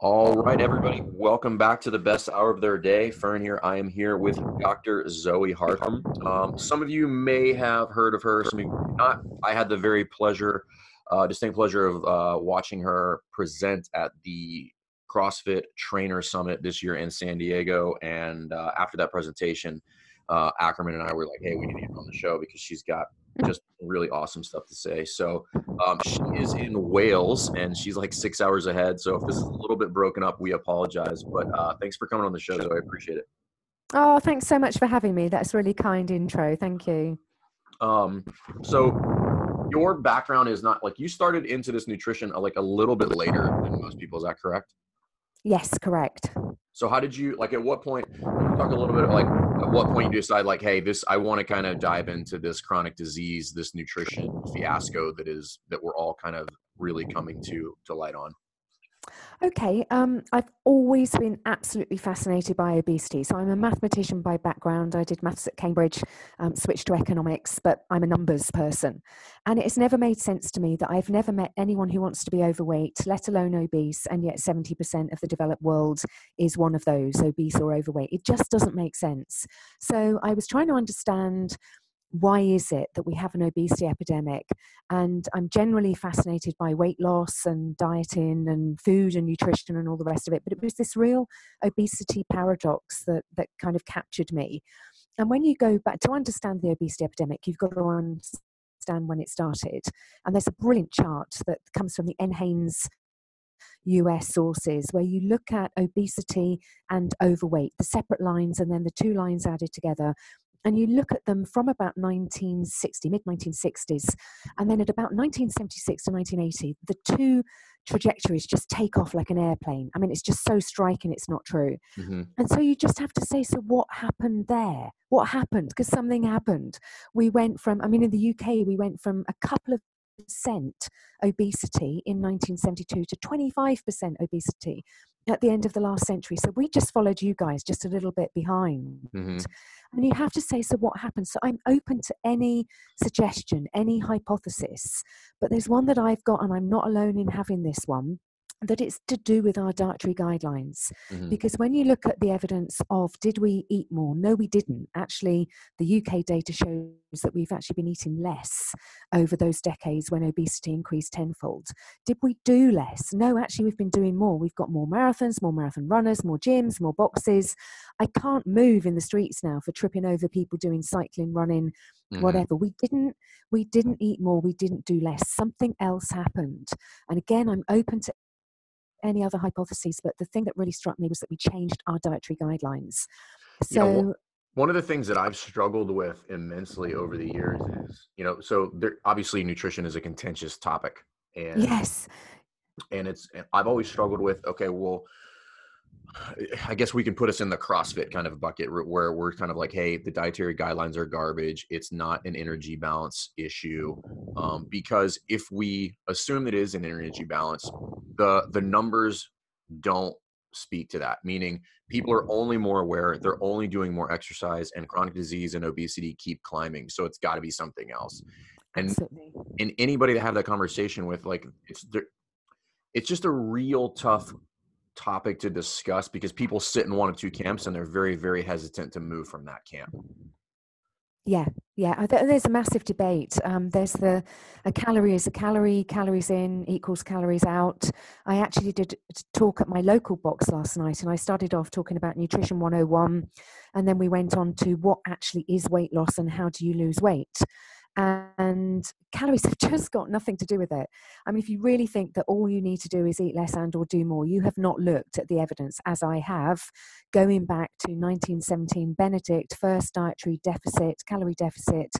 All right, everybody, welcome back to the best hour of their day. Fern here. I am here with Dr. Zoe Harcombe. Um, some of you may have heard of her, some of you not. I had the very pleasure, uh, distinct pleasure of uh, watching her present at the CrossFit Trainer Summit this year in San Diego. And uh, after that presentation, uh, Ackerman and I were like, hey, we need to get on the show because she's got just really awesome stuff to say. So um, she is in Wales and she's like six hours ahead. So if this is a little bit broken up, we apologize. But uh, thanks for coming on the show, Zoe. I appreciate it. Oh, thanks so much for having me. That's really kind intro. Thank you. Um, so your background is not like you started into this nutrition uh, like a little bit later than most people. Is that correct? Yes, correct. So how did you like at what point talk a little bit like at what point you decide like, hey, this I want to kind of dive into this chronic disease, this nutrition fiasco that is that we're all kind of really coming to to light on? Okay, um, I've always been absolutely fascinated by obesity. So I'm a mathematician by background. I did maths at Cambridge, um, switched to economics, but I'm a numbers person. And it's never made sense to me that I've never met anyone who wants to be overweight, let alone obese, and yet 70% of the developed world is one of those, obese or overweight. It just doesn't make sense. So I was trying to understand why is it that we have an obesity epidemic? And I'm generally fascinated by weight loss and dieting and food and nutrition and all the rest of it. But it was this real obesity paradox that, that kind of captured me. And when you go back to understand the obesity epidemic, you've got to understand when it started. And there's a brilliant chart that comes from the NHANES US sources where you look at obesity and overweight, the separate lines and then the two lines added together, and you look at them from about 1960, mid 1960s, and then at about 1976 to 1980, the two trajectories just take off like an airplane. I mean, it's just so striking, it's not true. Mm-hmm. And so you just have to say, so what happened there? What happened? Because something happened. We went from, I mean, in the UK, we went from a couple of percent obesity in 1972 to 25% obesity at the end of the last century. So we just followed you guys just a little bit behind. Mm-hmm. And you have to say, so what happened? So I'm open to any suggestion, any hypothesis, but there's one that I've got, and I'm not alone in having this one that it's to do with our dietary guidelines. Mm-hmm. Because when you look at the evidence of did we eat more? No, we didn't. Actually, the UK data shows that we've actually been eating less over those decades when obesity increased tenfold. Did we do less? No, actually, we've been doing more. We've got more marathons, more marathon runners, more gyms, more boxes. I can't move in the streets now for tripping over people doing cycling, running, Mm-hmm. whatever we didn't we didn't eat more we didn't do less something else happened and again i'm open to any other hypotheses, but the thing that really struck me was that we changed our dietary guidelines. So, you know, one of the things that I've struggled with immensely over the years is, you know, so there, obviously nutrition is a contentious topic, and yes, and it's and I've always struggled with. Okay, well, I guess we can put us in the CrossFit kind of bucket where we're kind of like, hey, the dietary guidelines are garbage. It's not an energy balance issue, um, because if we assume that it is an energy balance, the the numbers don't speak to that. Meaning, people are only more aware, they're only doing more exercise, and chronic disease and obesity keep climbing. So it's got to be something else. And Absolutely. and anybody to have that conversation with, like, it's it's just a real tough topic to discuss because people sit in one of two camps and they're very very hesitant to move from that camp. Yeah yeah there's a massive debate um, there's the a calorie is a calorie calories in equals calories out. I actually did talk at my local box last night and i started off talking about nutrition 101 and then we went on to what actually is weight loss and how do you lose weight and calories have just got nothing to do with it. I mean if you really think that all you need to do is eat less and or do more you have not looked at the evidence as i have. Going back to 1917 benedict first dietary deficit calorie deficit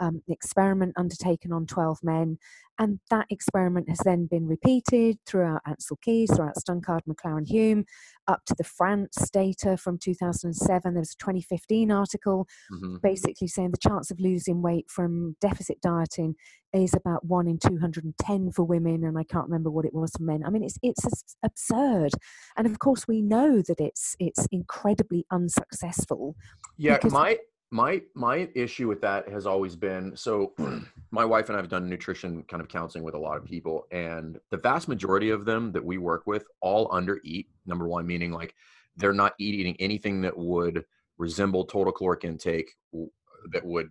um, experiment undertaken on 12 men and that experiment has then been repeated throughout Ancel Keys, throughout Stunkard, McLaren Hume, up to the Franz data from 2007. There was a 2015 article mm-hmm. basically saying the chance of losing weight from deficit dieting is about one in 210 for women, and I can't remember what it was for men. I mean, it's it's absurd, and of course we know that it's it's incredibly unsuccessful. Yeah, my my my issue with that has always been so mm. my wife and I have done nutrition kind of counseling with a lot of people and the vast majority of them that we work with all under eat number one meaning like they're not eating anything that would resemble total caloric intake that would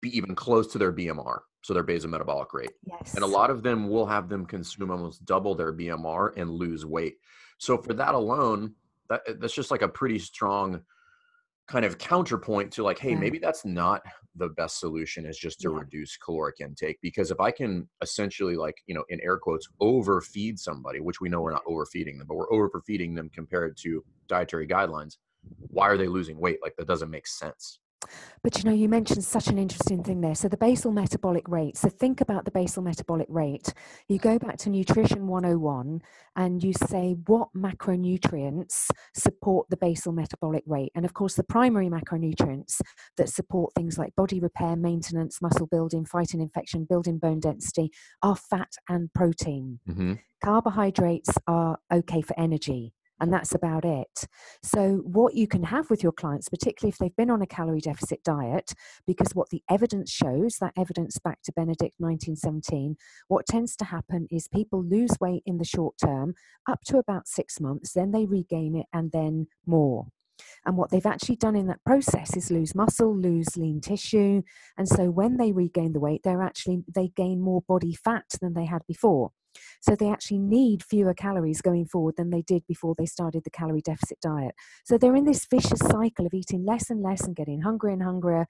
be even close to their BMR so their basal metabolic rate. Yes. and a lot of them will have them consume almost double their BMR and lose weight. So for that alone that that's just like a pretty strong kind of counterpoint to like hey yeah. maybe that's not the best solution is just to yeah. reduce caloric intake because if i can essentially like you know in air quotes overfeed somebody which we know we're not overfeeding them but we're overfeeding them compared to dietary guidelines why are they losing weight like that doesn't make sense but you know, you mentioned such an interesting thing there. So, the basal metabolic rate. So, think about the basal metabolic rate. You go back to Nutrition 101 and you say what macronutrients support the basal metabolic rate. And of course, the primary macronutrients that support things like body repair, maintenance, muscle building, fighting infection, building bone density are fat and protein. Mm-hmm. Carbohydrates are okay for energy and that's about it. So, what you can have with your clients, particularly if they've been on a calorie deficit diet, because what the evidence shows, that evidence back to Benedict 1917, what tends to happen is people lose weight in the short term up to about six months, then they regain it, and then more. And what they've actually done in that process is lose muscle, lose lean tissue. And so when they regain the weight, they're actually, they gain more body fat than they had before. So they actually need fewer calories going forward than they did before they started the calorie deficit diet. So they're in this vicious cycle of eating less and less and getting hungrier and hungrier.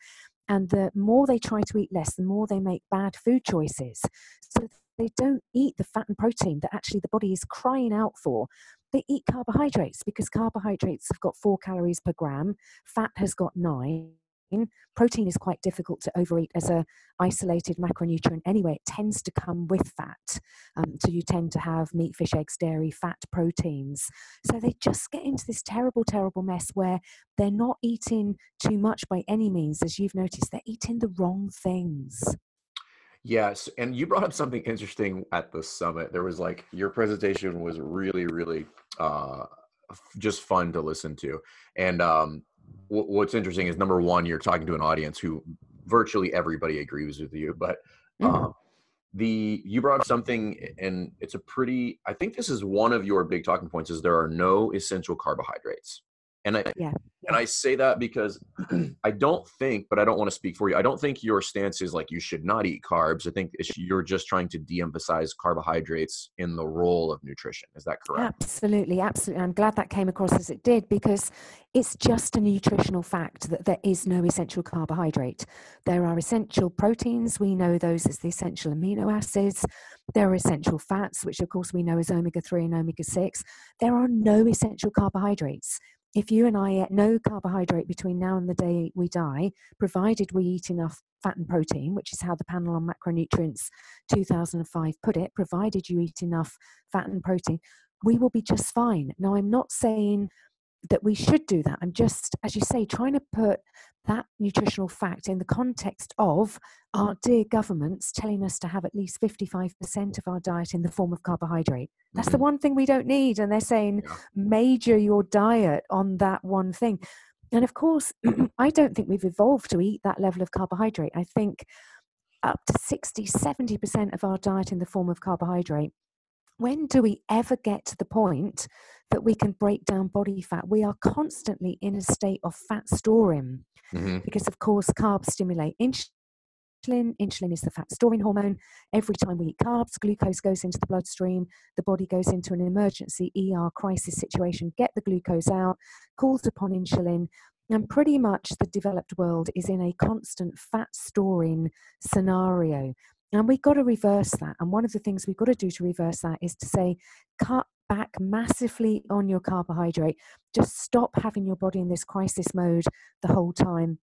And the more they try to eat less, the more they make bad food choices. So they don't eat the fat and protein that actually the body is crying out for. They eat carbohydrates because carbohydrates have got four calories per gram, fat has got nine Protein is quite difficult to overeat as a isolated macronutrient anyway. It tends to come with fat. Um, so you tend to have meat, fish, eggs, dairy, fat, proteins. So they just get into this terrible, terrible mess where they're not eating too much by any means. As you've noticed, they're eating the wrong things. Yes, and you brought up something interesting at the summit. There was like your presentation was really, really uh, just fun to listen to, and um, what's interesting is number one, you're talking to an audience who virtually everybody agrees with you, but mm-hmm. um, the you brought up something, and it's a pretty. I think this is one of your big talking points: is there are no essential carbohydrates. And I yeah. and I say that because I don't think, but I don't want to speak for you. I don't think your stance is like you should not eat carbs. I think you're just trying to de-emphasize carbohydrates in the role of nutrition. Is that correct? Absolutely, absolutely. I'm glad that came across as it did because it's just a nutritional fact that there is no essential carbohydrate. There are essential proteins. We know those as the essential amino acids. There are essential fats, which of course we know as omega 3 and omega 6. There are no essential carbohydrates if you and I eat no carbohydrate between now and the day we die, provided we eat enough fat and protein, which is how the panel on macronutrients 2005 put it, provided you eat enough fat and protein, we will be just fine. Now, I'm not saying that we should do that. I'm just, as you say, trying to put that nutritional fact in the context of our dear governments telling us to have at least 55% of our diet in the form of carbohydrate. That's mm-hmm. the one thing we don't need. And they're saying, yeah. major your diet on that one thing. And of course, I don't think we've evolved to eat that level of carbohydrate. I think up to 60, 70% of our diet in the form of carbohydrate when do we ever get to the point that we can break down body fat? We are constantly in a state of fat storing mm-hmm. because, of course, carbs stimulate insulin. Insulin is the fat storing hormone. Every time we eat carbs, glucose goes into the bloodstream. The body goes into an emergency ER crisis situation, get the glucose out, calls upon insulin. And pretty much the developed world is in a constant fat storing scenario. And we've got to reverse that. And one of the things we've got to do to reverse that is to say, cut back massively on your carbohydrate. Just stop having your body in this crisis mode the whole time.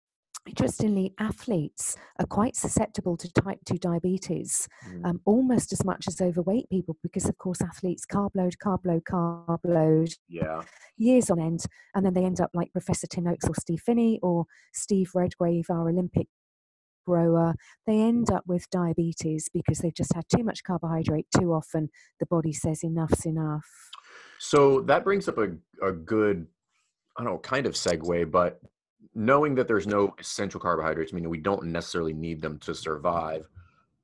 Interestingly, athletes are quite susceptible to type 2 diabetes, mm. um, almost as much as overweight people, because of course, athletes carb load, carb load, carb load, yeah. years on end. And then they end up like Professor Tim Noakes or Steve Finney or Steve Redgrave, our Olympic grower, they end up with diabetes because they've just had too much carbohydrate too often. The body says enough's enough. So that brings up a, a good, I don't know, kind of segue, but knowing that there's no essential carbohydrates, meaning we don't necessarily need them to survive,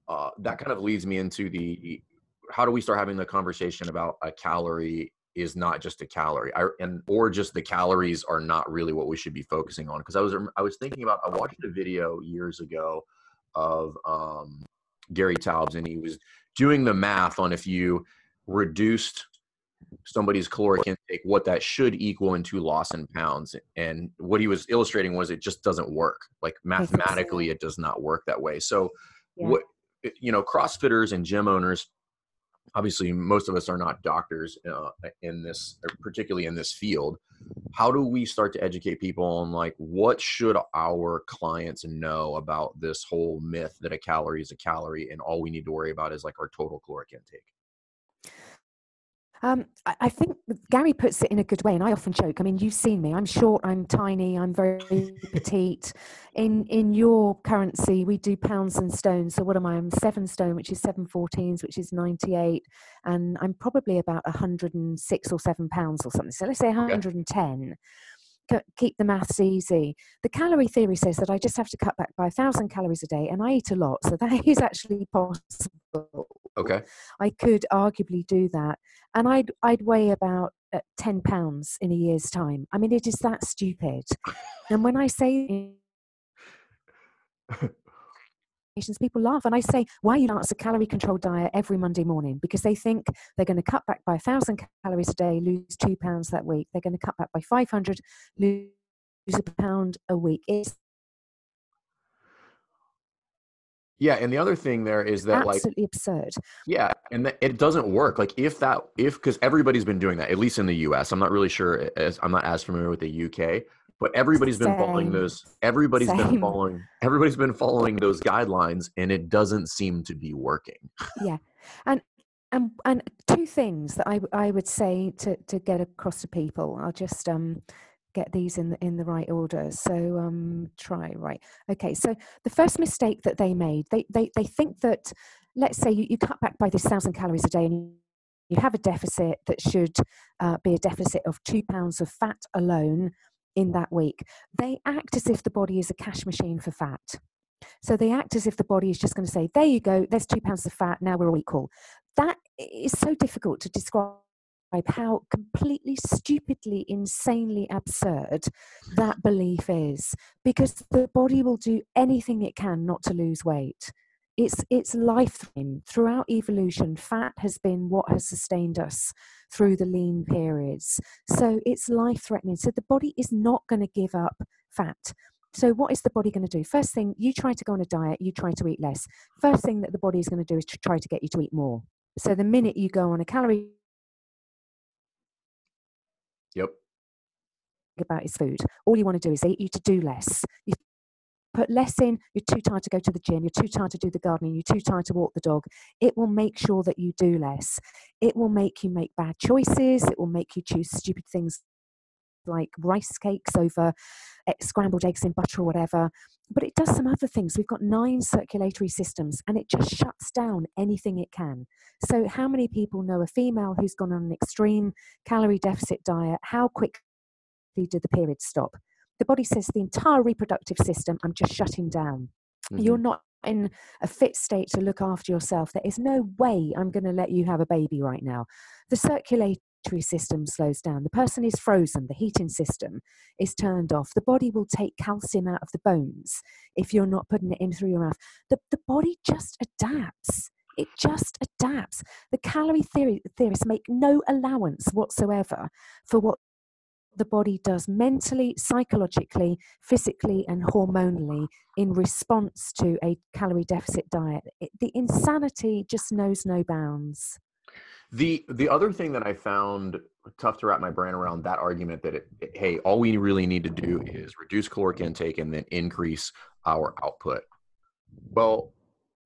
uh, that kind of leads me into the how do we start having the conversation about a calorie is not just a calorie I, and or just the calories are not really what we should be focusing on because i was i was thinking about i watched a video years ago of um, gary taubes and he was doing the math on if you reduced somebody's caloric intake what that should equal into loss in pounds and what he was illustrating was it just doesn't work like mathematically it does not work that way so yeah. what you know crossfitters and gym owners obviously most of us are not doctors uh, in this particularly in this field. How do we start to educate people on like what should our clients know about this whole myth that a calorie is a calorie and all we need to worry about is like our total caloric intake um, I, I, think Gary puts it in a good way, and I often joke. I mean, you've seen me. I'm short. I'm tiny. I'm very petite. In in your currency, we do pounds and stones. So what am I? I'm seven stone, which is seven fourteens, which is ninety eight, and I'm probably about hundred and six or seven pounds or something. So let's say hundred and ten keep the maths easy. The calorie theory says that I just have to cut back by a thousand calories a day, and I eat a lot, so that is actually possible. Okay. I could arguably do that, and I'd I'd weigh about uh, ten pounds in a year's time. I mean, it is that stupid. and when I say people laugh and I say, why you not a calorie controlled diet every Monday morning? Because they think they're going to cut back by a thousand calories a day, lose two pounds that week. They're going to cut back by 500, lose a pound a week. It's yeah, and the other thing there is that like absolutely like absurd. Yeah, and that it doesn't work. Like if that if because everybody's been doing that, at least in the U.S. I'm not really sure. As I'm not as familiar with the U.K but everybody's been Same. following those everybody's Same. been following everybody's been following those guidelines and it doesn't seem to be working yeah and and and two things that i i would say to to get across to people i'll just um get these in the in the right order so um try right okay so the first mistake that they made they they, they think that let's say you, you cut back by this thousand calories a day and you have a deficit that should uh, be a deficit of two pounds of fat alone in that week, they act as if the body is a cash machine for fat. So they act as if the body is just going to say, there you go, there's two pounds of fat, now we're all equal. That is so difficult to describe how completely stupidly, insanely absurd that belief is because the body will do anything it can not to lose weight it's it's life throughout evolution fat has been what has sustained us through the lean periods. So it's life threatening so the body is not going to give up fat. So what is the body going to do? First thing you try to go on a diet you try to eat less. First thing that the body is going to do is to try to get you to eat more. So the minute you go on a calorie yep. about is food all you want to do is eat you to do less. You put less in, you're too tired to go to the gym, you're too tired to do the gardening, you're too tired to walk the dog. It will make sure that you do less. It will make you make bad choices. It will make you choose stupid things like rice cakes over eh, scrambled eggs in butter or whatever. But it does some other things. We've got nine circulatory systems and it just shuts down anything it can. So, how many people know a female who's gone on an extreme calorie deficit diet? How quickly did the periods stop? The body says the entire reproductive system, I'm just shutting down. Mm-hmm. You're not in a fit state to look after yourself. There is no way I'm going to let you have a baby right now. The circulatory system slows down. The person is frozen. The heating system is turned off. The body will take calcium out of the bones if you're not putting it in through your mouth. The, the body just adapts. It just adapts. The calorie theory, theorists make no allowance whatsoever for what the body does mentally, psychologically, physically, and hormonally in response to a calorie deficit diet. It, the insanity just knows no bounds. The the other thing that I found tough to wrap my brain around that argument that it, it, hey, all we really need to do is reduce caloric intake and then increase our output. Well,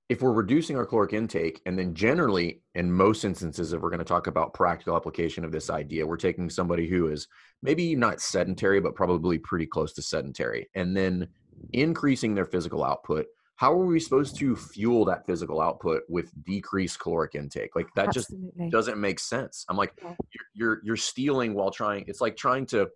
if we're reducing our caloric intake, and then generally, in most instances, if we're going to talk about practical application of this idea, we're taking somebody who is maybe not sedentary, but probably pretty close to sedentary, and then increasing their physical output. How are we supposed to fuel that physical output with decreased caloric intake? Like that Absolutely. just doesn't make sense. I'm like, yeah. you're, you're you're stealing while trying. It's like trying to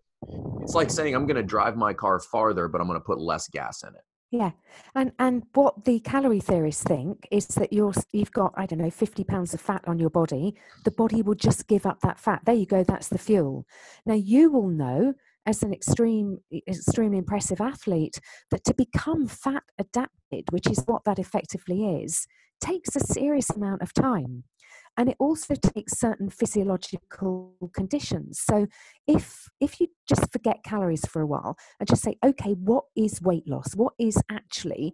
it's like saying I'm going to drive my car farther, but I'm going to put less gas in it. Yeah, and and what the calorie theorists think is that you're you've got I don't know fifty pounds of fat on your body. The body will just give up that fat. There you go. That's the fuel. Now you will know as an extreme extremely impressive athlete that to become fat adapted, which is what that effectively is, takes a serious amount of time and it also takes certain physiological conditions. So if if you just forget calories for a while and just say okay what is weight loss? What is actually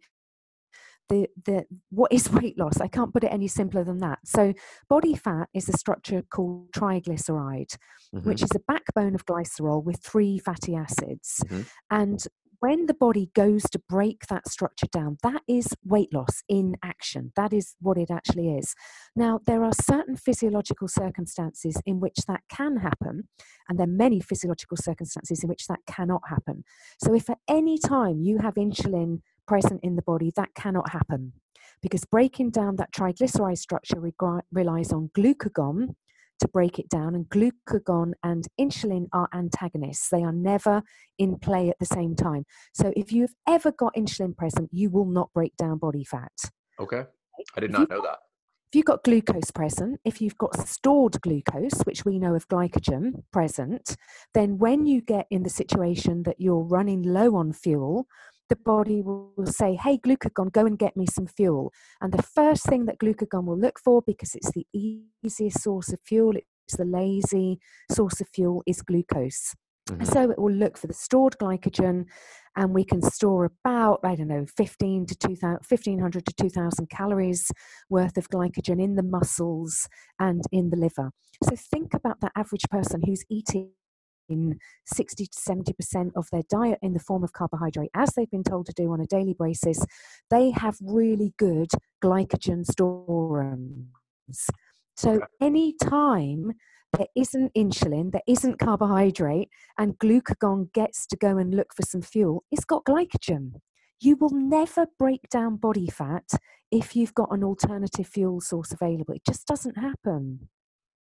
the, the what is weight loss? I can't put it any simpler than that. So body fat is a structure called triglyceride mm-hmm. which is a backbone of glycerol with three fatty acids. Mm-hmm. and when the body goes to break that structure down, that is weight loss in action. That is what it actually is. Now, there are certain physiological circumstances in which that can happen, and there are many physiological circumstances in which that cannot happen. So, if at any time you have insulin present in the body, that cannot happen because breaking down that triglyceride structure relies on glucagon, to break it down. And glucagon and insulin are antagonists, they are never in play at the same time. So if you've ever got insulin present, you will not break down body fat. Okay. I did not know that. If you've got glucose present, if you've got stored glucose, which we know of glycogen present, then when you get in the situation that you're running low on fuel, the body will say, Hey, glucagon, go and get me some fuel. And the first thing that glucagon will look for, because it's the easiest source of fuel, it's the lazy source of fuel, is glucose. Mm-hmm. So it will look for the stored glycogen, and we can store about, I don't know, 15 to 2000, 1500 to 2000 calories worth of glycogen in the muscles and in the liver. So think about that average person who's eating in 60 to 70% of their diet in the form of carbohydrate, as they've been told to do on a daily basis, they have really good glycogen storage. So, any time there isn't insulin, there isn't carbohydrate, and glucagon gets to go and look for some fuel, it's got glycogen. You will never break down body fat if you've got an alternative fuel source available. It just doesn't happen.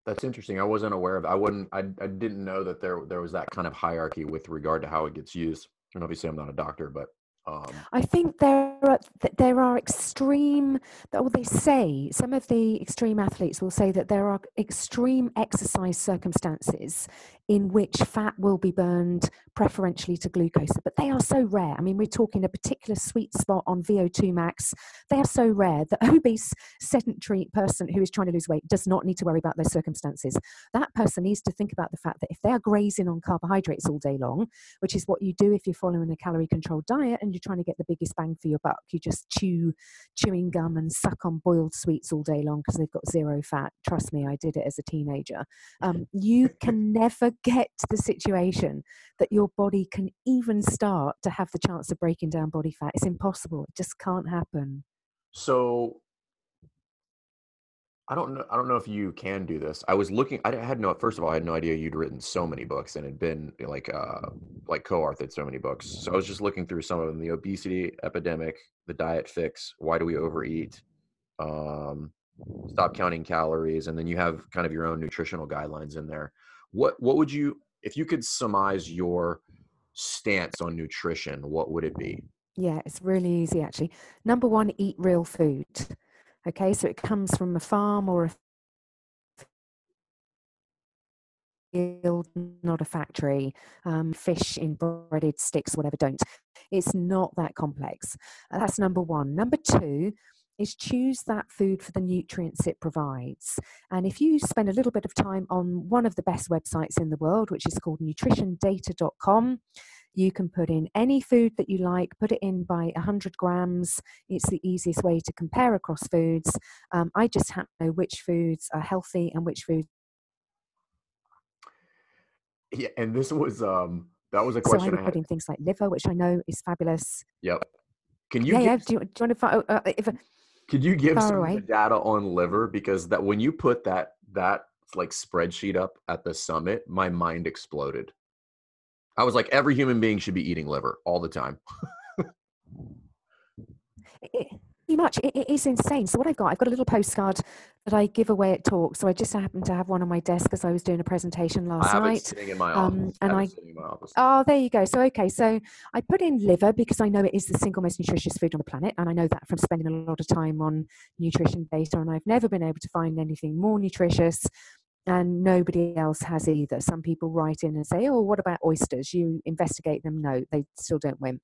That's interesting. I wasn't aware of. I wouldn't. I, I didn't know that there there was that kind of hierarchy with regard to how it gets used. And obviously, I'm not a doctor, but um, I think there are there are extreme. Well, they say some of the extreme athletes will say that there are extreme exercise circumstances in which fat will be burned preferentially to glucose, but they are so rare. I mean, we're talking a particular sweet spot on VO2 max. They are so rare that obese sedentary person who is trying to lose weight does not need to worry about those circumstances. That person needs to think about the fact that if they are grazing on carbohydrates all day long, which is what you do if you're following a calorie controlled diet and you're trying to get the biggest bang for your buck, you just chew chewing gum and suck on boiled sweets all day long because they've got zero fat. Trust me, I did it as a teenager. Um, you can never get to the situation that your body can even start to have the chance of breaking down body fat. It's impossible. It just can't happen. So I don't know. I don't know if you can do this. I was looking. I had no. First of all, I had no idea you'd written so many books and had been like, uh, like co-authored so many books. So I was just looking through some of them: the obesity epidemic, the diet fix, why do we overeat, um, stop counting calories, and then you have kind of your own nutritional guidelines in there. What what would you, if you could surmise your stance on nutrition, what would it be? Yeah, it's really easy actually. Number one, eat real food. Okay, so it comes from a farm or a field, not a factory. Um, fish in breaded sticks, whatever, don't. It's not that complex. Uh, that's number one. Number two, is choose that food for the nutrients it provides. And if you spend a little bit of time on one of the best websites in the world, which is called nutritiondata.com, you can put in any food that you like, put it in by 100 grams. It's the easiest way to compare across foods. Um, I just have to know which foods are healthy and which foods. Yeah, and this was um that was a question. So I would put in things like liver, which I know is fabulous. Yep. Can you? Yeah, yeah. Do you, do you want to find? Uh, if could you give some away. data on liver because that when you put that that like spreadsheet up at the summit, my mind exploded. I was like, every human being should be eating liver all the time. pretty much it, it is insane. So what I've got, I've got a little postcard that I give away at talks. So I just happened to have one on my desk as I was doing a presentation last night. it sitting in my office. Um, and I, I- sitting in my office. Oh, there you go. So, okay. So I put in liver because I know it is the single most nutritious food on the planet. And I know that from spending a lot of time on nutrition data. And I've never been able to find anything more nutritious. And nobody else has either. Some people write in and say, Oh, what about oysters? You investigate them. No, they still don't win.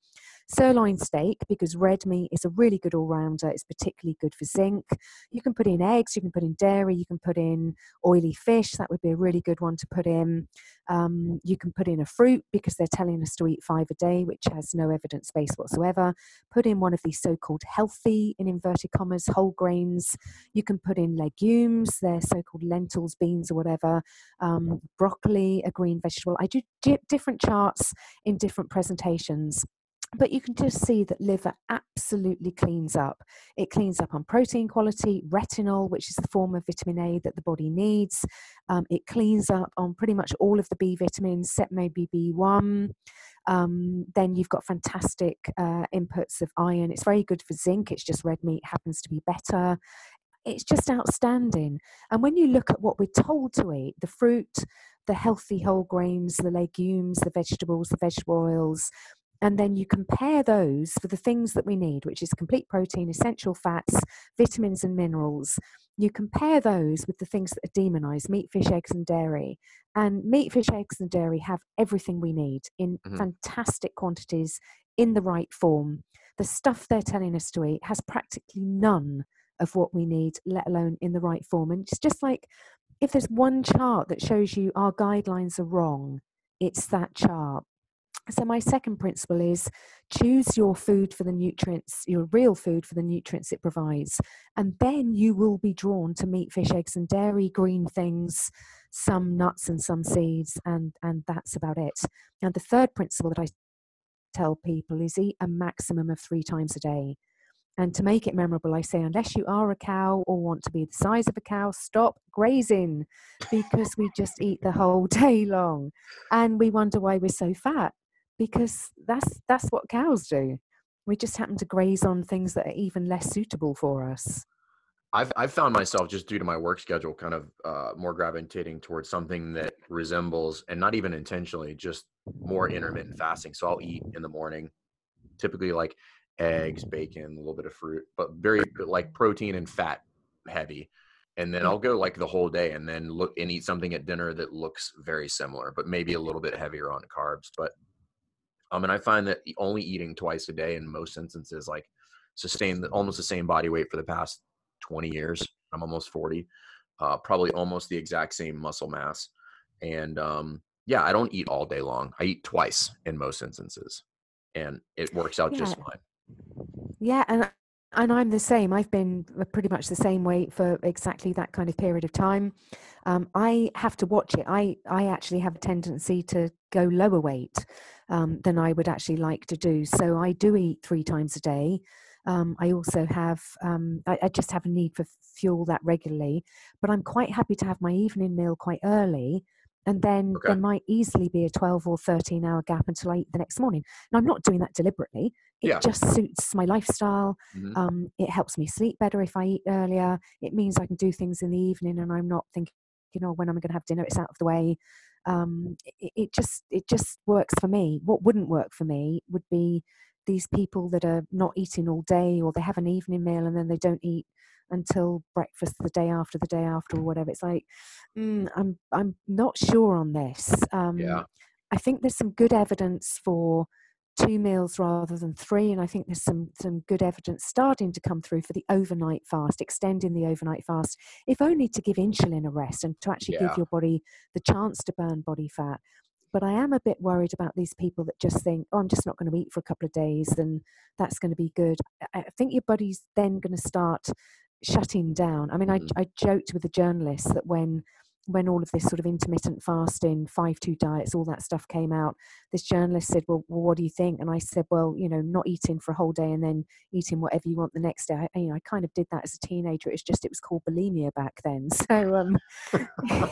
Sirloin steak, because red meat is a really good all rounder. It's particularly good for zinc. You can put in eggs, you can put in dairy, you can put in oily fish. That would be a really good one to put in. Um, you can put in a fruit because they're telling us to eat five a day, which has no evidence base whatsoever. Put in one of these so called healthy, in inverted commas, whole grains. You can put in legumes, they're so called lentils, beans, or whatever. Um, broccoli, a green vegetable. I do di- different charts in different presentations. But you can just see that liver absolutely cleans up. It cleans up on protein quality, retinol, which is the form of vitamin A that the body needs. Um, it cleans up on pretty much all of the B vitamins, except maybe B1. Um, then you've got fantastic uh, inputs of iron. It's very good for zinc. It's just red meat happens to be better. It's just outstanding. And when you look at what we're told to eat the fruit, the healthy whole grains, the legumes, the vegetables, the vegetable oils, and then you compare those for the things that we need, which is complete protein, essential fats, vitamins, and minerals. You compare those with the things that are demonized meat, fish, eggs, and dairy. And meat, fish, eggs, and dairy have everything we need in Mhm. fantastic quantities in the right form. The stuff they're telling us to eat has practically none of what we need, let alone in the right form. And it's just like if there's one chart that shows you our guidelines are wrong, it's that chart. So, my second principle is choose your food for the nutrients, your real food for the nutrients it provides. And then you will be drawn to meat, fish, eggs, and dairy, green things, some nuts and some seeds, and, and that's about it. And the third principle that I tell people is eat a maximum of three times a day. And to make it memorable, I say, unless you are a cow or want to be the size of a cow, stop grazing because we just eat the whole day long. And we wonder why we're so fat because that's that's what cows do. We just happen to graze on things that are even less suitable for us. I've I've found myself just due to my work schedule kind of uh, more gravitating towards something that resembles and not even intentionally just more intermittent fasting. So I'll eat in the morning, typically like eggs, bacon, a little bit of fruit, but very like protein and fat heavy. And then I'll go like the whole day and then look and eat something at dinner that looks very similar, but maybe a little bit heavier on carbs. But um, and I find that only eating twice a day in most instances like sustain the, almost the same body weight for the past 20 years. I'm almost 40, uh, probably almost the exact same muscle mass. And um, yeah, I don't eat all day long. I eat twice in most instances, and it works out just fine. Yeah, and and I'm the same. I've been uh, pretty much the same weight for exactly that kind of period of time. Um, I have to watch it. I I actually have a tendency to go lower weight um, than I would actually like to do. So I do eat three times a day. Um, I also have um, I, I just have a need for fuel that regularly, but I'm quite happy to have my evening meal quite early. And then Okay. there might easily be a 12 or 13 hour gap until I eat the next morning. And I'm not doing that deliberately. It Yeah. just suits my lifestyle. Mhm. Um, it helps me sleep better if I eat earlier. It means I can do things in the evening and I'm not thinking, you know, when I'm I going to have dinner? It's out of the way. Um, it, it just it just works for me. What wouldn't work for me would be these people that are not eating all day or they have an evening meal and then they don't eat until breakfast the day after the day after or whatever. It's like mm, I'm I'm not sure on this. Um, Yeah. I think there's some good evidence for two meals rather than three, and I think there's some some good evidence starting to come through for the overnight fast, extending the overnight fast, if only to give insulin a rest and to actually Yeah. give your body the chance to burn body fat. But I am a bit worried about these people that just think, "Oh, I'm just not going to eat for a couple of days, and that's going to be good." I think your body's then going to start shutting down. I mean. I, mm-hmm. I joked with a journalist that when when all of this sort of intermittent fasting, five two diets, all that stuff came out, this journalist said, well, well, what do you think? And I said, well, you know, not eating for a whole day and then eating whatever you want the next day. I, you know, I kind of did that as a teenager. It's just it was called bulimia back then. So um,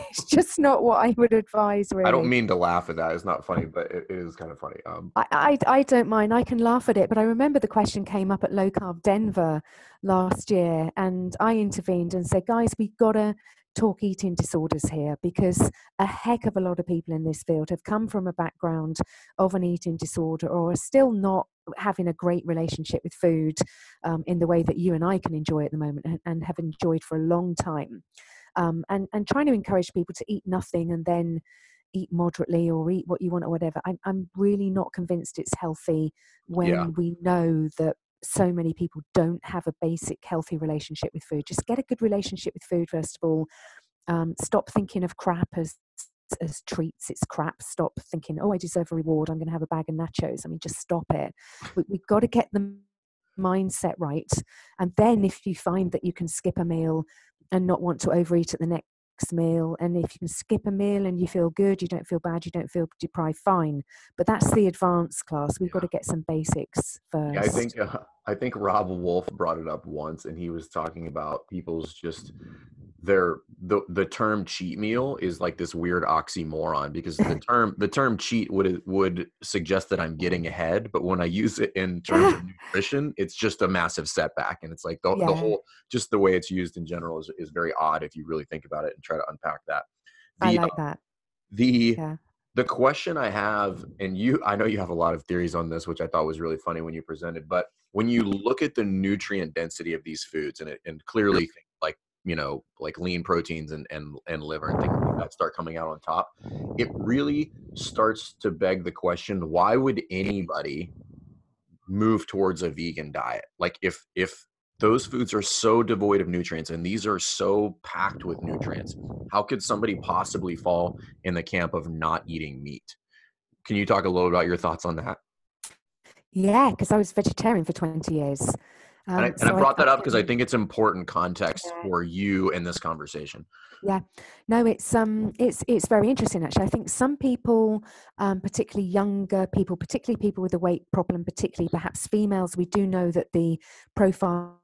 it's just not what I would advise. Really. I don't mean to laugh at that. It's not funny, but it, it is kind of funny. Um, I, I I don't mind. I can laugh at it, but I remember the question came up at Low Carb Denver last year, and I intervened and said, guys, we've got to talk eating disorders here because a heck of a lot of people in this field have come from a background of an eating disorder or are still not having a great relationship with food um, in the way that you and I can enjoy at the moment and, and have enjoyed for a long time. Um, and, and trying to encourage people to eat nothing and then eat moderately or eat what you want or whatever. I'm, I'm really not convinced it's healthy when yeah. we know that so many people don't have a basic healthy relationship with food. Just get a good relationship with food, first of all. Um, stop thinking of crap as as treats it's crap stop thinking oh i deserve a reward i'm going to have a bag of nachos i mean just stop it we, we've got to get the mindset right and then if you find that you can skip a meal and not want to overeat at the next meal and if you can skip a meal and you feel good you don't feel bad you don't feel deprived fine but that's the advanced class we've yeah. got to get some basics first yeah, i think uh, i think Robb Wolf brought it up once and he was talking about people's just their the the term cheat meal is like this weird oxymoron because the term the term cheat would would suggest that I'm getting ahead, but when I use it in terms of nutrition, it's just a massive setback, and it's like the, yeah. the whole just the way it's used in general is is very odd if you really think about it and try to unpack that. The, I like uh, that. The yeah. The question I have, and you, I know you have a lot of theories on this, which I thought was really funny when you presented, but when you look at the nutrient density of these foods and it, and clearly like you know like lean proteins and and, and liver and things like that start coming out on top it really starts to beg the question why would anybody move towards a vegan diet? Like if if those foods are so devoid of nutrients and these are so packed with nutrients how could somebody possibly fall in the camp of not eating meat can you talk a little about your thoughts on that yeah because i was vegetarian for 20 years um, and, I, and so I brought I, that up because I think it's important context yeah. for you in this conversation. Yeah, no, it's um, it's it's very interesting actually. I think some people, um, particularly younger people, particularly people with a weight problem, particularly perhaps females, we do know that the profile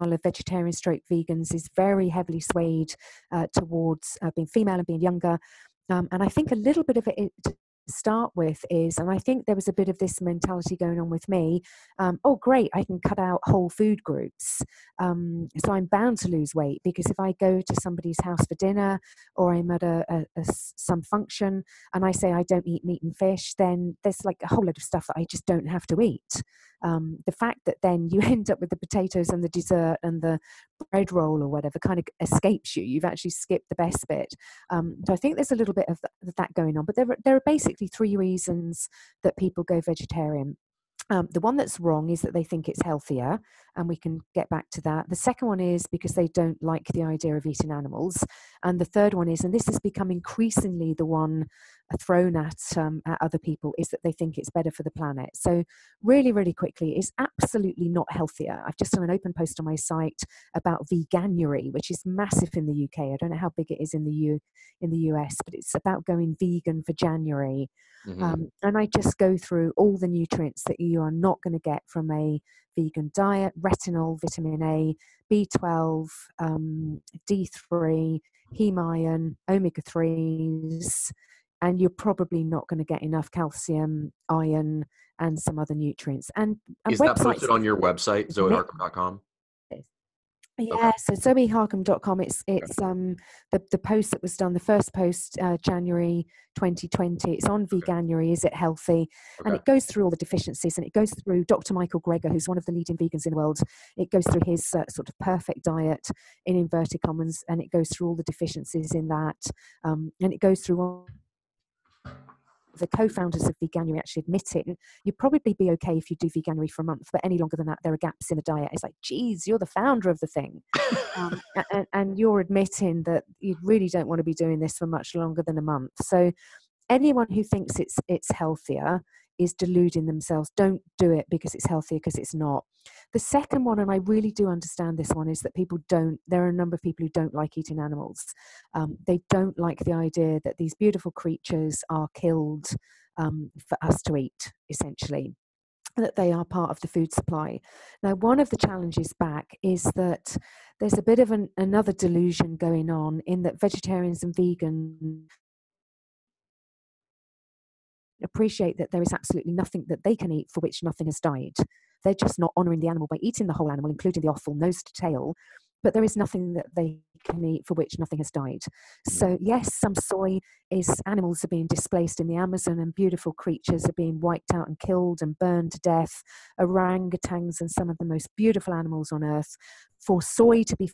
of vegetarian stroke vegans is very heavily swayed uh, towards uh, being female and being younger. Um, and I think a little bit of it start with is, and I think there was a bit of this mentality going on with me um, oh, great, I can cut out whole food groups. Um, so I'm bound to lose weight because if I go to somebody's house for dinner or I'm at a, a, a, some function and I say I don't eat meat and fish, then there's like a whole lot of stuff that I just don't have to eat. Um, the fact that then you end up with the potatoes and the dessert and the bread roll or whatever kind of escapes you. You've actually skipped the best bit. Um, so I think there's a little bit of that going on. But there, are, there are basically three reasons that people go vegetarian. Um, the one that's wrong is that they think it's healthier, and we can get back to that. The second one is because they don't like the idea of eating animals. And the third one is, and this has become increasingly the one thrown at, um, at other people, is that they think it's better for the planet. So, really, really quickly, it's absolutely not healthier. I've just done an open post on my site about veganuary, which is massive in the UK. I don't know how big it is in the U in the US, but it's about going vegan for January. Mm-hmm. Um, and I just go through all the nutrients that you are not going to get from a vegan diet retinol, vitamin A, B12, um, D3, heme iron, omega 3s, and you're probably not going to get enough calcium, iron, and some other nutrients. And, and is that posted on your website, zoeharcombe.com? Yeah, okay. so zoeharcombe.com. It's it's um the, the post that was done, the first post, uh, January 2020. It's on Veganuary. Is it healthy? Okay. And it goes through all the deficiencies, and it goes through Dr. Michael Greger, who's one of the leading vegans in the world. It goes through his uh, sort of perfect diet in inverted commas, and it goes through all the deficiencies in that, um, and it goes through all the co-founders of Veganuary actually admitting you'd probably be okay if you do Veganuary for a month, but any longer than that, there are gaps in the diet. It's like, geez, you're the founder of the thing, um, and, and you're admitting that you really don't want to be doing this for much longer than a month. So, anyone who thinks it's it's healthier is deluding themselves. Don't do it because it's healthier, because it's not. The second one, and I really do understand this one, is that people don't, there are a number of people who don't like eating animals. Um, they don't like the idea that these beautiful creatures are killed um, for us to eat, essentially that they are part of the food supply. Now, one of the challenges back is that there's a bit of an, another delusion going on in that vegetarians and vegans appreciate that there is absolutely nothing that they can eat for which nothing has died. They're just not honouring the animal by eating the whole animal, including the offal, nose to tail, but there is nothing that they can eat for which nothing has died. So, mm. yes, some soy is animals are being displaced in the Amazon and beautiful creatures are being wiped out and killed and burned to death. Orangutans and some of the most beautiful animals on earth. For soy to be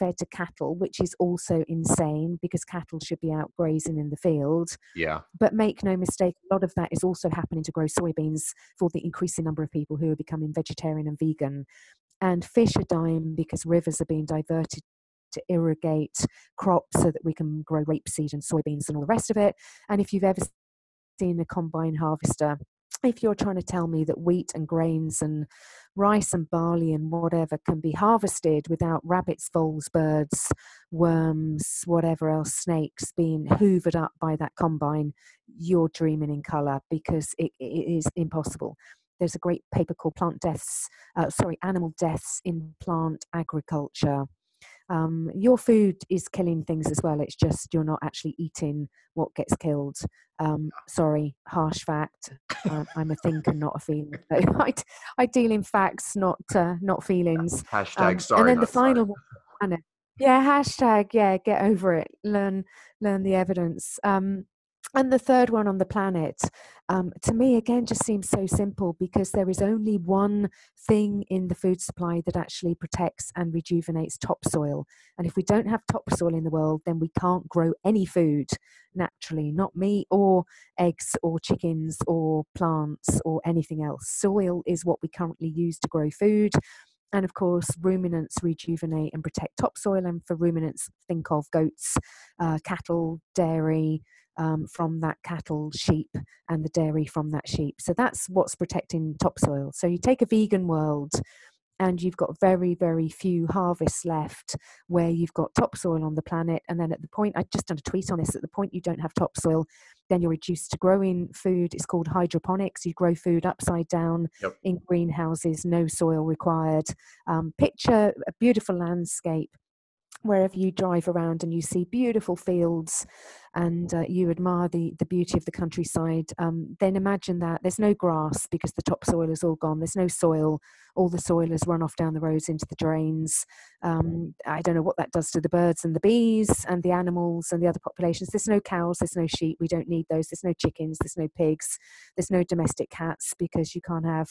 fed to cattle, which is also insane because cattle should be out grazing in the field. Yeah. But make no mistake, a lot of that is also happening to grow soybeans for the increasing number of people who are becoming vegetarian and vegan and fish are dying because rivers are being diverted to irrigate crops so that we can grow rapeseed and soybeans and all the rest of it. And if you've ever seen a combine harvester, if you're trying to tell me that wheat and grains and rice and barley and whatever can be harvested without rabbits, voles, birds, worms, whatever else, snakes being hoovered up by that combine, you're dreaming in colour because it, it is impossible. There's a great paper called Plant Deaths, uh, sorry, Animal Deaths in Plant Agriculture. Um, your food is killing things as well. It's just you're not actually eating what gets killed. Um, sorry, harsh fact. I'm a thinker, not a feeling. So I, I deal in facts, not uh, not feelings. Hashtag um, sorry. And then the final one, yeah, hashtag yeah, get over it. Learn learn the evidence. Um, and the third one on the planet, um, to me, again, just seems so simple because there is only one thing in the food supply that actually protects and rejuvenates topsoil. And if we don't have topsoil in the world, then we can't grow any food naturally, not meat or eggs or chickens or plants or anything else. Soil is what we currently use to grow food. And of course, ruminants rejuvenate and protect topsoil. And for ruminants, think of goats, uh, cattle, dairy, um, from that cattle, sheep, and the dairy from that sheep. So that's what's protecting topsoil. So you take a vegan world and you've got very, very few harvests left where you've got topsoil on the planet. And then at the point, I just done a tweet on this, at the point you don't have topsoil, then you're reduced to growing food. It's called hydroponics. You grow food upside down yep. in greenhouses, no soil required. Um, picture a beautiful landscape wherever you drive around and you see beautiful fields and uh, you admire the, the beauty of the countryside, um, then imagine that there's no grass because the topsoil is all gone. There's no soil. All the soil has run off down the roads into the drains. Um, I don't know what that does to the birds and the bees and the animals and the other populations. There's no cows. There's no sheep. We don't need those. There's no chickens. There's no pigs. There's no domestic cats because you can't have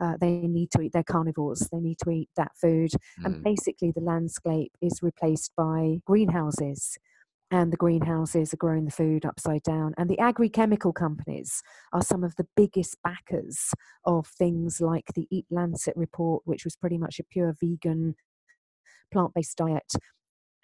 uh, they need to eat, they're carnivores, they need to eat that food. Mm. And basically, the landscape is replaced by greenhouses. And the greenhouses are growing the food upside down. And the agri chemical companies are some of the biggest backers of things like the Eat Lancet report, which was pretty much a pure vegan, plant based diet.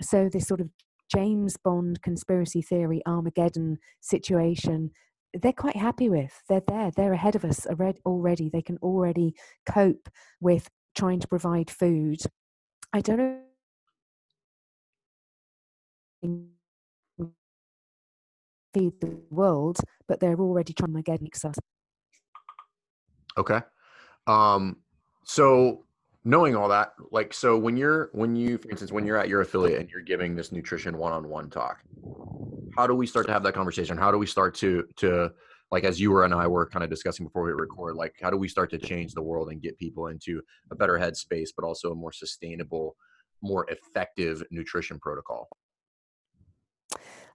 So, this sort of James Bond conspiracy theory Armageddon situation they're quite happy with. They're there. They're ahead of us already. They can already cope with trying to provide food. I don't know. Feed the world, but they're already trying to get us. Okay. Um, so knowing all that, like, so when you're, when you, for instance, when you're at your affiliate and you're giving this nutrition one-on-one talk, how do we start to have that conversation? How do we start to to like as you were and I were kind of discussing before we record, like how do we start to change the world and get people into a better headspace, but also a more sustainable, more effective nutrition protocol?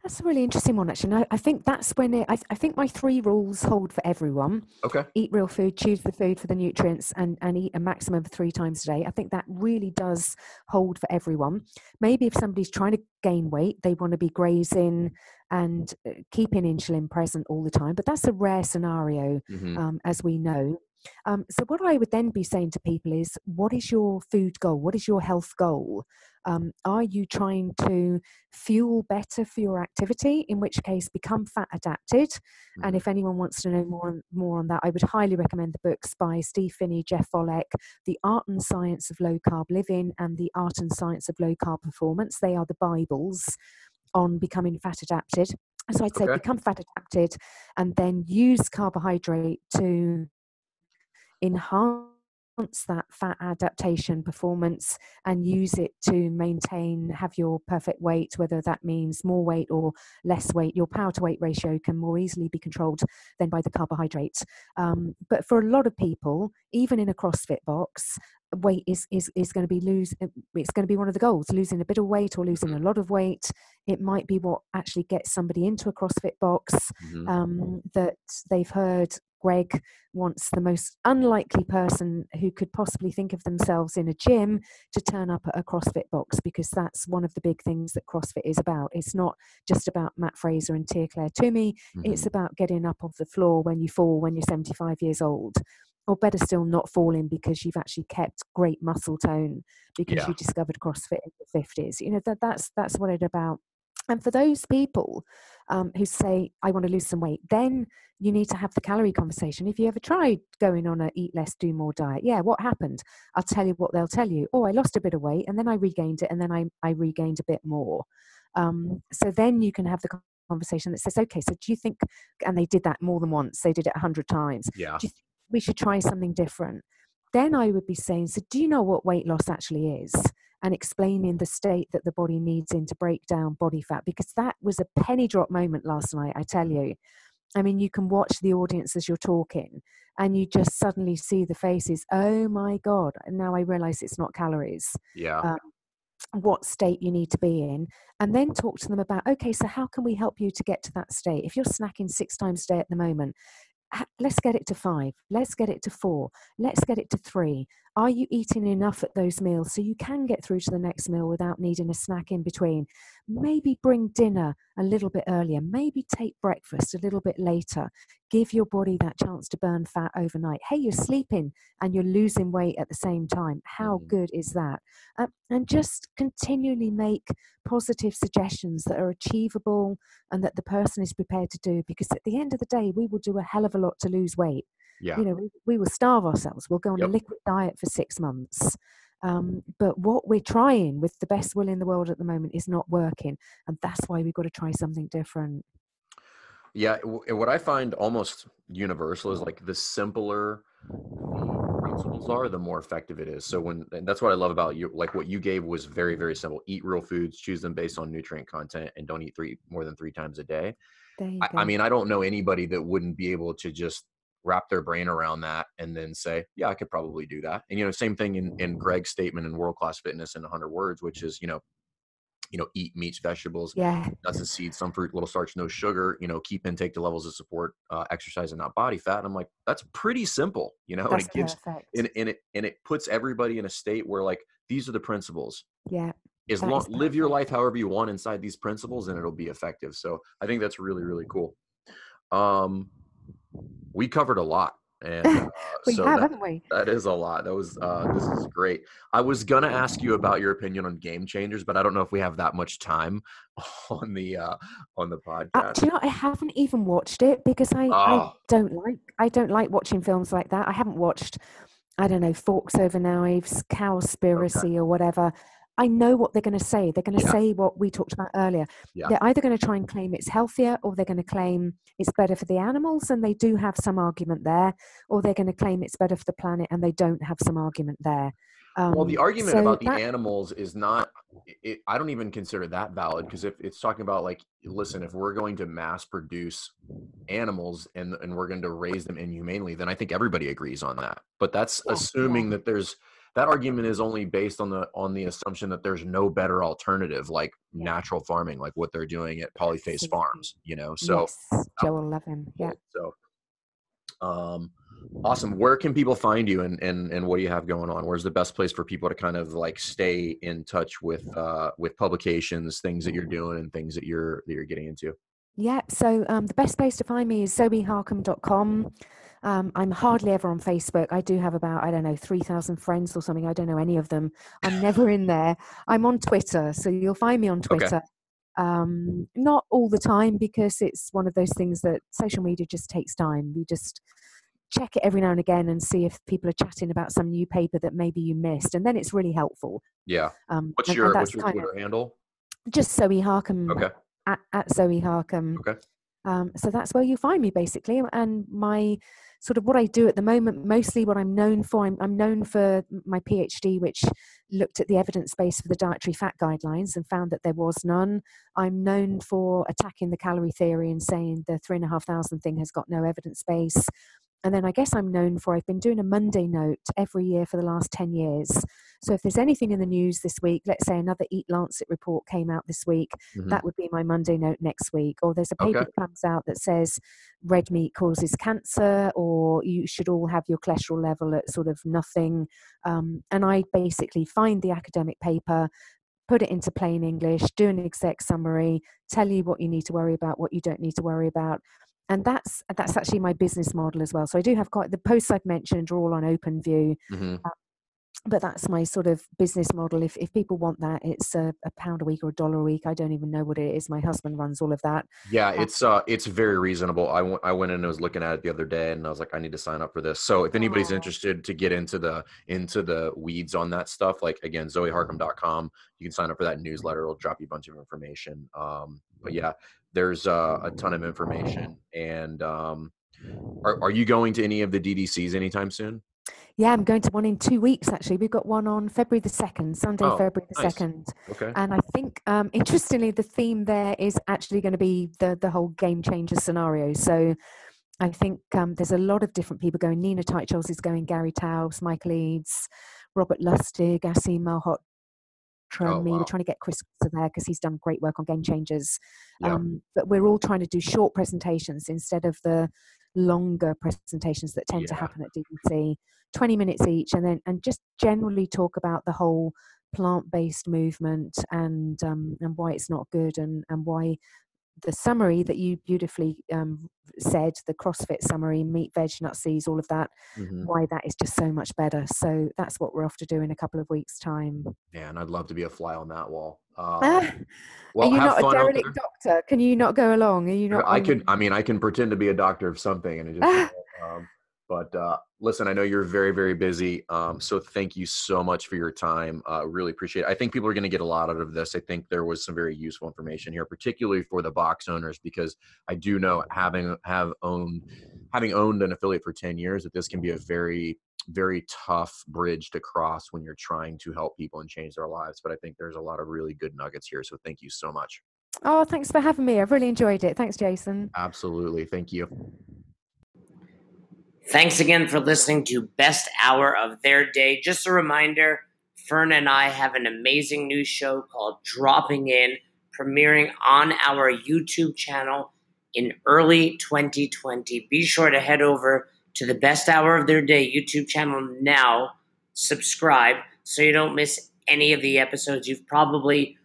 That's a really interesting one, actually. I, I think that's when it, I, I, think my three rules hold for everyone. Okay. Eat real food, choose the food for the nutrients, and, and eat a maximum of three times a day. I think that really does hold for everyone. Maybe if somebody's trying to gain weight, they want to be grazing and uh, keeping insulin present all the time, but that's a rare scenario, mm-hmm. um, as we know. Um, so, what I would then be saying to people is, what is your food goal? What is your health goal? Um, are you trying to fuel better for your activity? In which case, become fat adapted. Mm-hmm. And if anyone wants to know more, more on that, I would highly recommend the books by Steve Phinney, Jeff Volek, The Art and Science of Low Carb Living, and The Art and Science of Low Carb Performance. They are the Bibles on becoming fat adapted. So I'd say okay. become fat adapted and then use carbohydrate to enhance that fat adaptation performance and use it to maintain have your perfect weight whether that means more weight or less weight your power to weight ratio can more easily be controlled than by the carbohydrates. Um, but for a lot of people even in a crossfit box weight is is is going to be lose uh, it's going to be one of the goals losing a bit of weight or losing a lot of weight. It might be what actually gets somebody into a crossfit box mm-hmm. um, that they've heard Greg wants the most unlikely person who could possibly think of themselves in a gym to turn up at a CrossFit box because that's one of the big things that CrossFit is about. It's not just about Mat Fraser and Tia-Clair Toomey, mm-hmm. it's about getting up off the floor when you fall when you're 75 years old. Or better still, not falling because you've actually kept great muscle tone because yeah. you discovered CrossFit in the 50s. You know, that, that's, that's what it's about. And for those people um, who say, I want to lose some weight, then you need to have the calorie conversation. If you ever tried going on a eat less, do more diet, yeah, what happened? I'll tell you what they'll tell you. Oh, I lost a bit of weight and then I regained it and then I, I regained a bit more. Um, so then you can have the conversation that says, okay, so do you think, and they did that more than once, they did it a hundred times. Yeah. Do you think we should try something different? Then I would be saying, so do you know what weight loss actually is? and explaining the state that the body needs in to break down body fat because that was a penny drop moment last night i tell you. I mean you can watch the audience as you're talking and you just suddenly see the faces oh my god and now i realize it's not calories. Yeah. Um, what state you need to be in and then talk to them about okay so how can we help you to get to that state? If you're snacking six times a day at the moment let's get it to five let's get it to four let's get it to three are you eating enough at those meals so you can get through to the next meal without needing a snack in between? Maybe bring dinner a little bit earlier. Maybe take breakfast a little bit later. Give your body that chance to burn fat overnight. Hey, you're sleeping and you're losing weight at the same time. How mm. good is that? Uh, and just continually make positive suggestions that are achievable and that the person is prepared to do because at the end of the day, we will do a hell of a lot to lose weight. Yeah. You know, we, we will starve ourselves. We'll go on yep. a liquid diet for six months. Um, but what we're trying with the best will in the world at the moment is not working. And that's why we've got to try something different. Yeah. What I find almost universal is like the simpler principles are, the more effective it is. So when and that's what I love about you, like what you gave was very, very simple. Eat real foods, choose them based on nutrient content, and don't eat three more than three times a day. I, I, mean, I don't know anybody that wouldn't be able to just wrap their brain around that and then say, yeah, I could probably do that. And, you know, same thing in, in Greg's statement in World Class Fitness in 100 Words, which is, you know, you know, eat meats, vegetables, yeah. nuts and seeds, some fruit, little starch, no sugar, you know, keep intake to levels of support uh, exercise and not body fat. And I'm like, that's pretty simple, you know, that's and it gives, and, and, it, and it puts everybody in a state where like, these are the principles. Yeah. As long, live your life however you want inside these principles and it'll be effective. So I think that's really, really cool. Um, we covered a lot and uh, so have, that. That is a lot. That was uh, this is great. I was gonna ask you about your opinion on game changers, but I don't know if we have that much time on the uh, on the podcast. Uh, do you know? I haven't even watched it because I, oh. I don't like I don't like watching films like that. I haven't watched I don't know Forks Over Knives, Cowspiracy, okay. or whatever. I know what they're going to say. They're going to yeah. say what we talked about earlier. Yeah. They're either going to try and claim it's healthier or they're going to claim it's better for the animals, and they do have some argument there, or they're going to claim it's better for the planet and they don't have some argument there. Um, well, the argument so about the that, animals is not, it, I don't even consider that valid because if it's talking about like, listen, if we're going to mass produce animals and, and we're going to raise them inhumanely, then I think everybody agrees on that. But that's yeah, assuming yeah. that there's that argument is only based on the on the assumption that there's no better alternative like yeah. natural farming like what they're doing at polyface farms you know so yes. joe 11 yeah. so um awesome. Where can people find you and and and what do you have going on? Where's the best place for people to kind of like stay in touch with uh with publications things that you're doing and things that you're that you're getting into? Yeah so um the best place to find me is zoeharcombe.com Um, I'm hardly ever on Facebook. I do have about, I don't know, 3,000 friends or something. I don't know any of them. I'm never in there. I'm on Twitter. So you'll find me on Twitter. Okay. Um, not all the time because it's one of those things that social media just takes time. You just check it every now and again and see if people are chatting about some new paper that maybe you missed. And then it's really helpful. Yeah. Um, what's your, what's your Twitter handle? Just Zoe Harcombe. Okay. At, at Zoe Harcombe. Okay. Um, so that's where you find me basically. And my sort of what I do at the moment, mostly what I'm known for, I'm, I'm known for my PhD, which looked at the evidence base for the dietary fat guidelines and found that there was none. I'm known for attacking the calorie theory and saying the three and a half thousand thing has got no evidence base and then I guess I'm known for I've been doing a Monday note every year for the last 10 years. So if there's anything in the news this week, let's say another Eat Lancet report came out this week, mm-hmm. that would be my Monday note next week. Or there's a paper okay. that comes out that says red meat causes cancer, or you should all have your cholesterol level at sort of nothing. Um, and I basically find the academic paper, put it into plain English, do an exec summary, tell you what you need to worry about, what you don't need to worry about and that's that's actually my business model as well. So I do have quite the posts I've mentioned are all on OpenView, mm-hmm. uh, but that's my sort of business model. If if people want that, it's a, a, pound a week or a dollar a week. I don't even know what it is. My husband runs all of that. Yeah, uh, it's uh it's very reasonable. I went I went in and was looking at it the other day, and I was like, I need to sign up for this. So if anybody's interested to get into the into the weeds on that stuff, like again, ZoeHarcombe.com, you can sign up for that newsletter. It'll drop you a bunch of information. Um, but yeah, there's uh, a ton of information. And um, are, are you going to any of the DDCs anytime soon? Yeah, I'm going to one in two weeks actually. We've got one on February the 2nd, Sunday, oh, February the nice. 2nd. Okay. And I think, um, interestingly, the theme there is actually going to be the, the whole game changer scenario. So I think um, there's a lot of different people going. Nina Teicholz is going, Gary Taubes, Michael Eads, Robert Lustig, Aseem Malhotra, oh. Wow. We're trying to get Chris to there because he's done great work on game changers. Yeah. Um, but we're all trying to do short presentations instead of the longer presentations that tend yeah. to happen at DDC, 20 minutes each, and then and just generally talk about the whole plant-based movement and um, and why it's not good and and why the summary that you beautifully um, said, the CrossFit summary, meat, veg, nuts, seeds, all of that, mm-hmm. why that is just so much better. So that's what we're off to do in a couple of weeks' time. Yeah, and I'd love to be a fly on that wall. Um, well, Are you not a derelict doctor? Can you not go along? Are you not? I can. I mean, I can pretend to be a doctor of something, and it just. um, but uh, listen, I know you're very, very busy. Um, so thank you so much for your time. Uh, really appreciate it. I think people are going to get a lot out of this. I think there was some very useful information here, particularly for the box owners, because I do know having have owned having owned an affiliate for 10 years that this can be a very very tough bridge to cross when you're trying to help people and change their lives. But I think there's a lot of really good nuggets here. So thank you so much. Oh, thanks for having me. I've really enjoyed it. Thanks, Jason. Absolutely. Thank you. Thanks again for listening to Best Hour of Their Day. Just a reminder Fern and I have an amazing new show called Dropping In, premiering on our YouTube channel in early 2020. Be sure to head over to the Best Hour of Their Day YouTube channel now, subscribe so you don't miss any of the episodes. You've probably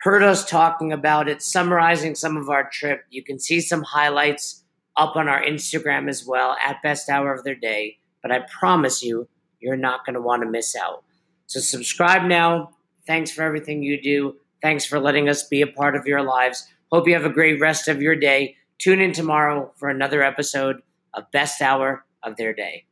heard us talking about it, summarizing some of our trip. You can see some highlights up on our Instagram as well at best hour of their day. But I promise you, you're not going to want to miss out. So subscribe now. Thanks for everything you do. Thanks for letting us be a part of your lives. Hope you have a great rest of your day. Tune in tomorrow for another episode of Best Hour of Their Day.